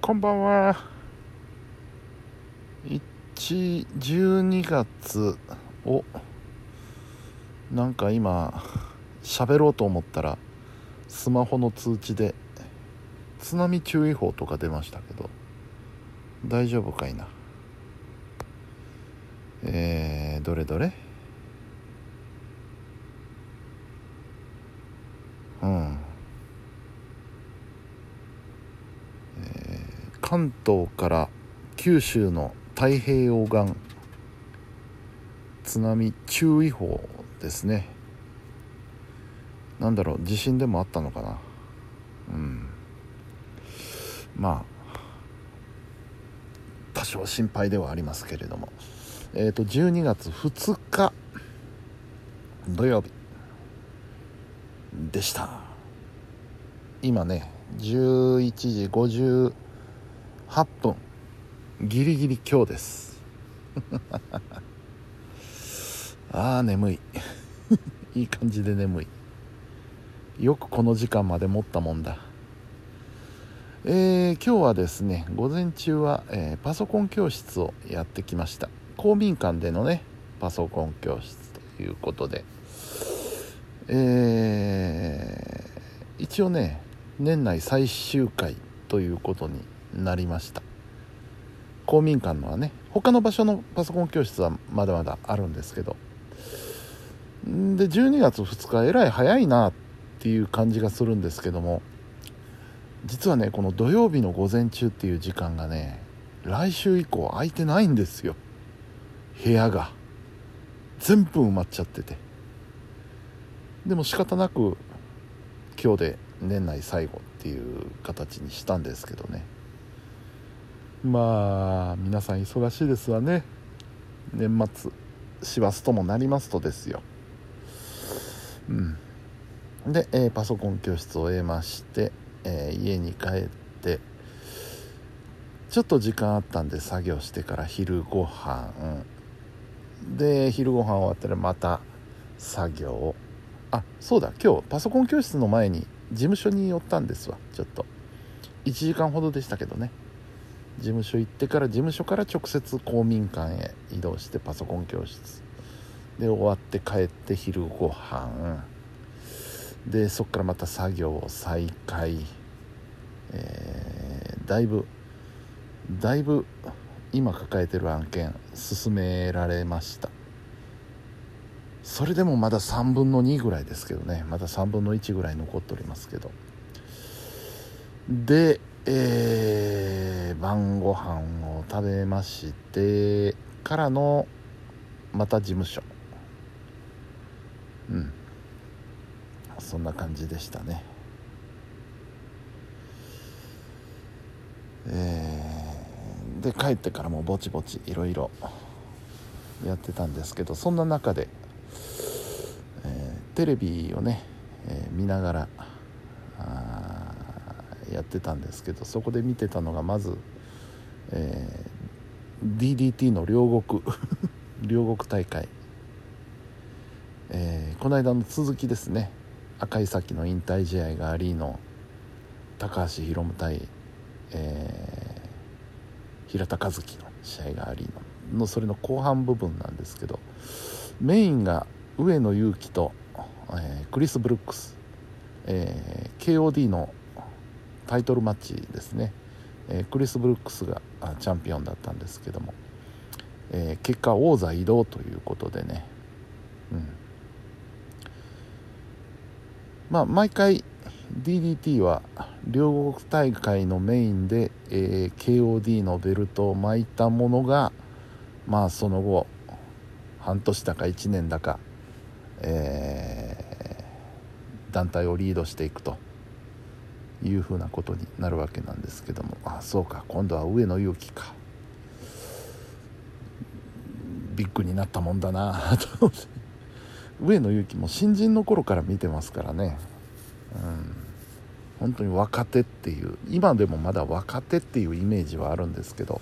こんばんは。1 12月をなんか今喋ろうと思ったらスマホの通知で津波注意報とか出ましたけど大丈夫かいな。えー、どれどれうん関東から九州の太平洋岸津波注意報ですね。なんだろう地震でもあったのかな。うん。まあ多少心配ではありますけれども。えっ、ー、と12月2日土曜日でした。今ね11時50 8分ギリギリ今日です。ああ眠い。いい感じで眠い。よくこの時間まで持ったもんだ。えー、今日はですね午前中は、えー、パソコン教室をやってきました。公民館でのねパソコン教室ということで。えー、一応ね年内最終回ということになりました。公民館のはね他の場所のパソコン教室はまだまだあるんですけど。で12月2日えらい早いなっていう感じがするんですけども。実はねこの土曜日の午前中っていう時間がね来週以降空いてないんですよ。部屋が。全部埋まっちゃってて。でも仕方なく今日で年内最後っていう形にしたんですけどね。まあ皆さん忙しいですわね。年末師走ともなりますとですよ。うん。で、えー、パソコン教室を終えまして、えー、家に帰ってちょっと時間あったんで作業してから昼ご飯。で昼ご飯終わったらまた作業あそうだ今日パソコン教室の前に事務所に寄ったんですわちょっと。1時間ほどでしたけどね。事務所行ってから事務所から直接公民館へ移動してパソコン教室。で終わって帰って昼ご飯。でそこからまた作業を再開、えー、だいぶだいぶ今抱えてる案件進められました。それでもまだ3分の2ぐらいですけどね。まだ3分の1ぐらい残っておりますけど。でえー、晩ご飯を食べましてからのまた事務所。うん。そんな感じでしたね。えー、で帰ってからもぼちぼちいろいろやってたんですけどそんな中で、えー、テレビをね、えー、見ながらやってたんですけどそこで見てたのがまず、えー、DDT の両国 両国大会、えー、この間の続きですね。赤い崎の引退試合がありの高橋宏夢対、えー、平田和樹の試合がありののそれの後半部分なんですけどメインが上野勇気と、えー、クリス・ブルックス、えー、KOD のタイトルマッチですね、えー、クリス・ブルックスがチャンピオンだったんですけども、えー、結果王座移動ということでね、うん、まあ毎回 DDT は両国大会のメインで、えー、KOD のベルトを巻いたものがまあその後半年だか1年だか、えー、団体をリードしていくと。いうふうなことになるわけなんですけども。あそうか。今度は上野勇気か。ビッグになったもんだな。と 上野勇気も新人の頃から見てますからね。うん。本当に若手っていう。今でもまだ若手っていうイメージはあるんですけど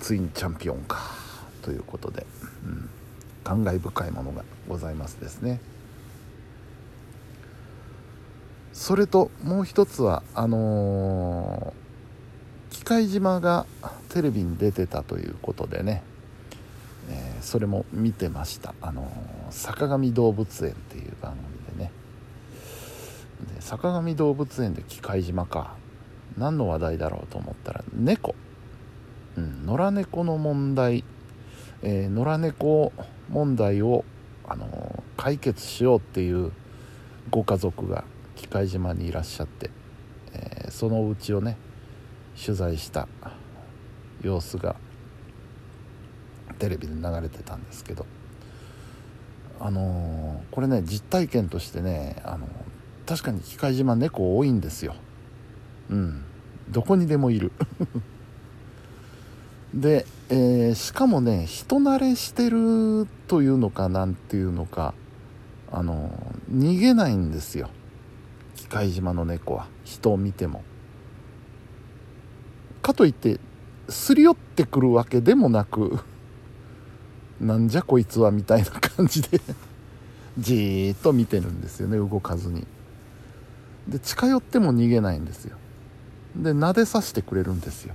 ついにチャンピオンか。ということで、うん、感慨深いものがございますですね。それともう一つはあのー、界島がテレビに出てたということでね、えー、それも見てました。あの坂上動物園っていう番組でね。で坂上動物園で機械島か。何の話題だろうと思ったら猫、うん、野良猫の問題、えー、野良猫問題を、あの解決しようっていうご家族が機械島にいらっしゃって、えー、そのうちをね取材した様子がテレビで流れてたんですけどあのー、これね実体験としてね、あのー、確かに機械島猫多いんですよ。うん。どこにでもいる。で、えー、しかもね人慣れしてるというのかなんていうのかあの逃げないんですよ。機械島の猫は人を見ても。かといってすり寄ってくるわけでもなく なんじゃこいつはみたいな感じで じーっと見てるんですよね動かずに。で近寄っても逃げないんですよ。で撫でさしてくれるんですよ。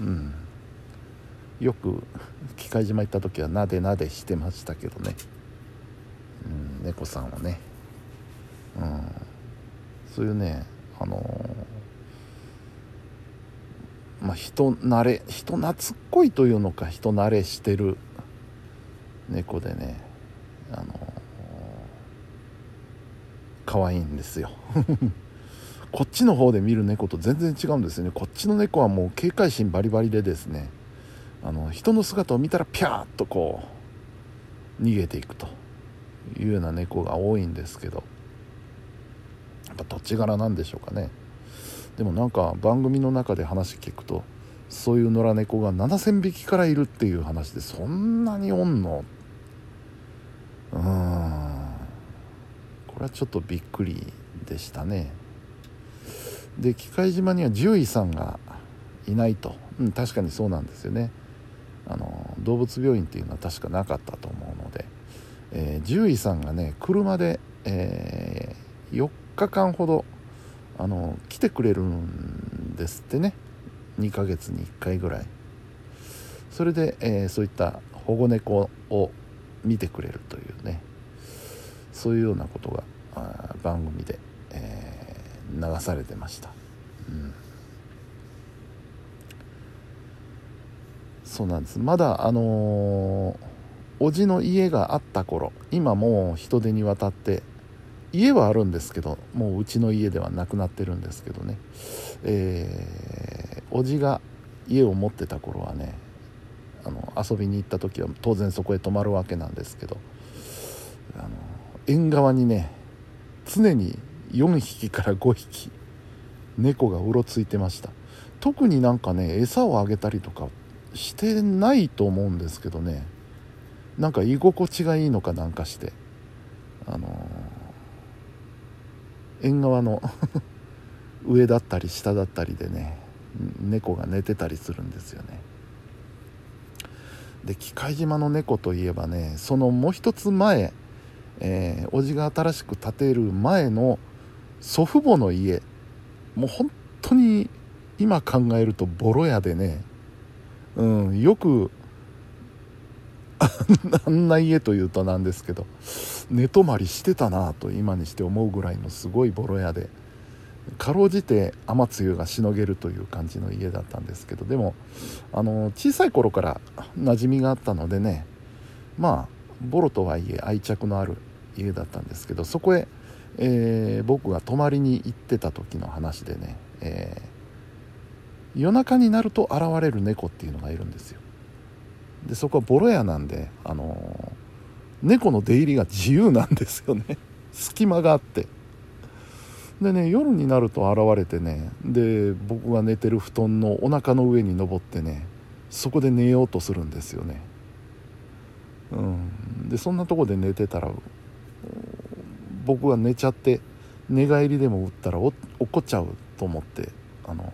うん。よく機械島行った時はなでなでしてましたけどね、うん、猫さんはね、うん、そういうねあの、まあ人慣れ人懐っこいというのか人慣れしてる猫でねあの、可愛いんですよ。こっちの方で見る猫と全然違うんですよね。こっちの猫はもう警戒心バリバリでですねあの人の姿を見たらピャーッとこう逃げていくというような猫が多いんですけど。土地柄なんでしょうかね。でもなんか番組の中で話聞くとそういう野良猫が7,000匹からいるっていう話でそんなにおんの？うん。これはちょっとびっくりでしたね。で機械島には獣医さんがいないと、うん、確かにそうなんですよね。あの動物病院っていうのは確かなかったと思うので、えー、獣医さんがね車で、えー、4日間ほどあの来てくれるんですってね。2ヶ月に1回ぐらい。それで、えー、そういった保護猫を見てくれるというね。そういうようなことが番組で、えー、流されてました、うん、そうなんです。まだあのー、おじの家があった頃今もう人手に渡って家はあるんですけどもううちの家ではなくなってるんですけどね。えー、おじが家を持ってた頃はねあの遊びに行った時は当然そこへ泊まるわけなんですけどあの縁側にね常に4匹から5匹猫がうろついてました。特になんかね餌をあげたりとかしてないと思うんですけどね。なんか居心地がいいのかなんかしてあのー、縁側の 上だったり下だったりでね猫が寝てたりするんですよね。で機械島の猫といえばねそのもう一つ前えー、おじが新しく建てる前の祖父母の家もう本当に今考えるとボロ屋でね、うん、よく あんな家というとなんですけど寝泊まりしてたなと今にして思うぐらいのすごいボロ屋でかろうじて雨露がしのげるという感じの家だったんですけどでもあの小さい頃から馴染みがあったのでねまあボロとはいえ愛着のある家だったんですけどそこへ、えー、僕が泊まりに行ってた時の話でね、えー、夜中になると現れる猫っていうのがいるんですよ。でそこはボロ屋なんで、あのー、猫の出入りが自由なんですよね。隙間があって。でね夜になると現れてねで僕が寝てる布団のお腹の上に登ってねそこで寝ようとするんですよね。うん。でそんなとこで寝てたら僕が寝ちゃって寝返りでも打ったら落っこっちゃうと思ってあの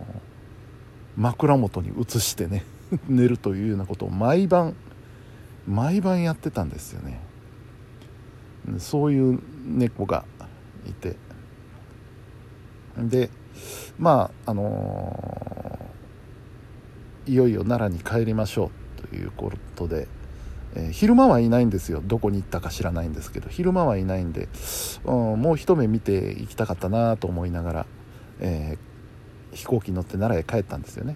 枕元に移してね 寝るというようなことを毎晩毎晩やってたんですよね。そういう猫がいて。でまああのいよいよ奈良に帰りましょうということで、えー、昼間はいないんですよ。どこに行ったか知らないんですけど。昼間はいないんで、うん、もう一目見て行きたかったなと思いながら、えー、飛行機に乗って奈良へ帰ったんですよね。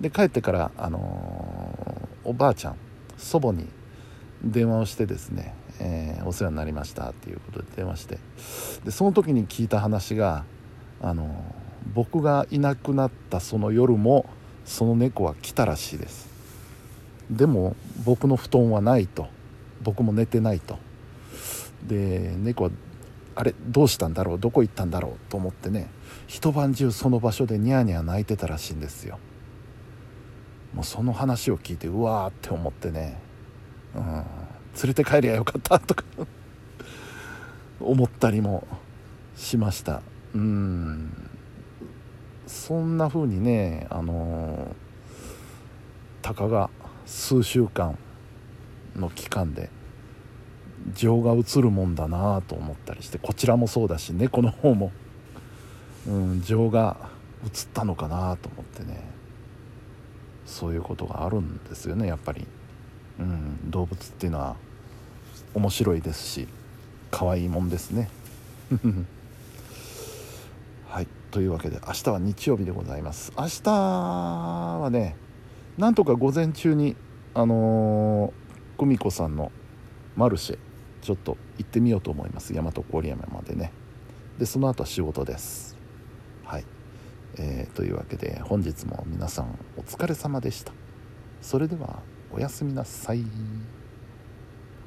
で帰ってから、あの、おばあちゃん祖母に電話をしてですね、えー、お世話になりましたっていうことで電話してでその時に聞いた話が、あの、僕がいなくなったその夜もその猫は来たらしいです。でも僕の布団はないと。僕も寝てないと。で猫はあれどうしたんだろう？どこ行ったんだろう？と思ってね一晩中その場所でニャーニャー泣いてたらしいんですよ。もうその話を聞いてうわーって思ってね、うん、連れて帰りゃよかったとか思ったりもしました。うん。そんな風にねあのたかが数週間の期間で情が移るもんだなと思ったりしてこちらもそうだし猫の方も、うん、情が移ったのかなと思ってね。そういうことがあるんですよねやっぱり、うん、動物っていうのは面白いですし可愛いもんですね。はいというわけで明日は日曜日でございます。明日はねなんとか午前中にあの、久美子さんのマルシェちょっと行ってみようと思います。大和郡山までね。でその後は仕事です。はい。えー、というわけで本日も皆さんお疲れ様でした。それでは。おやすみなさい。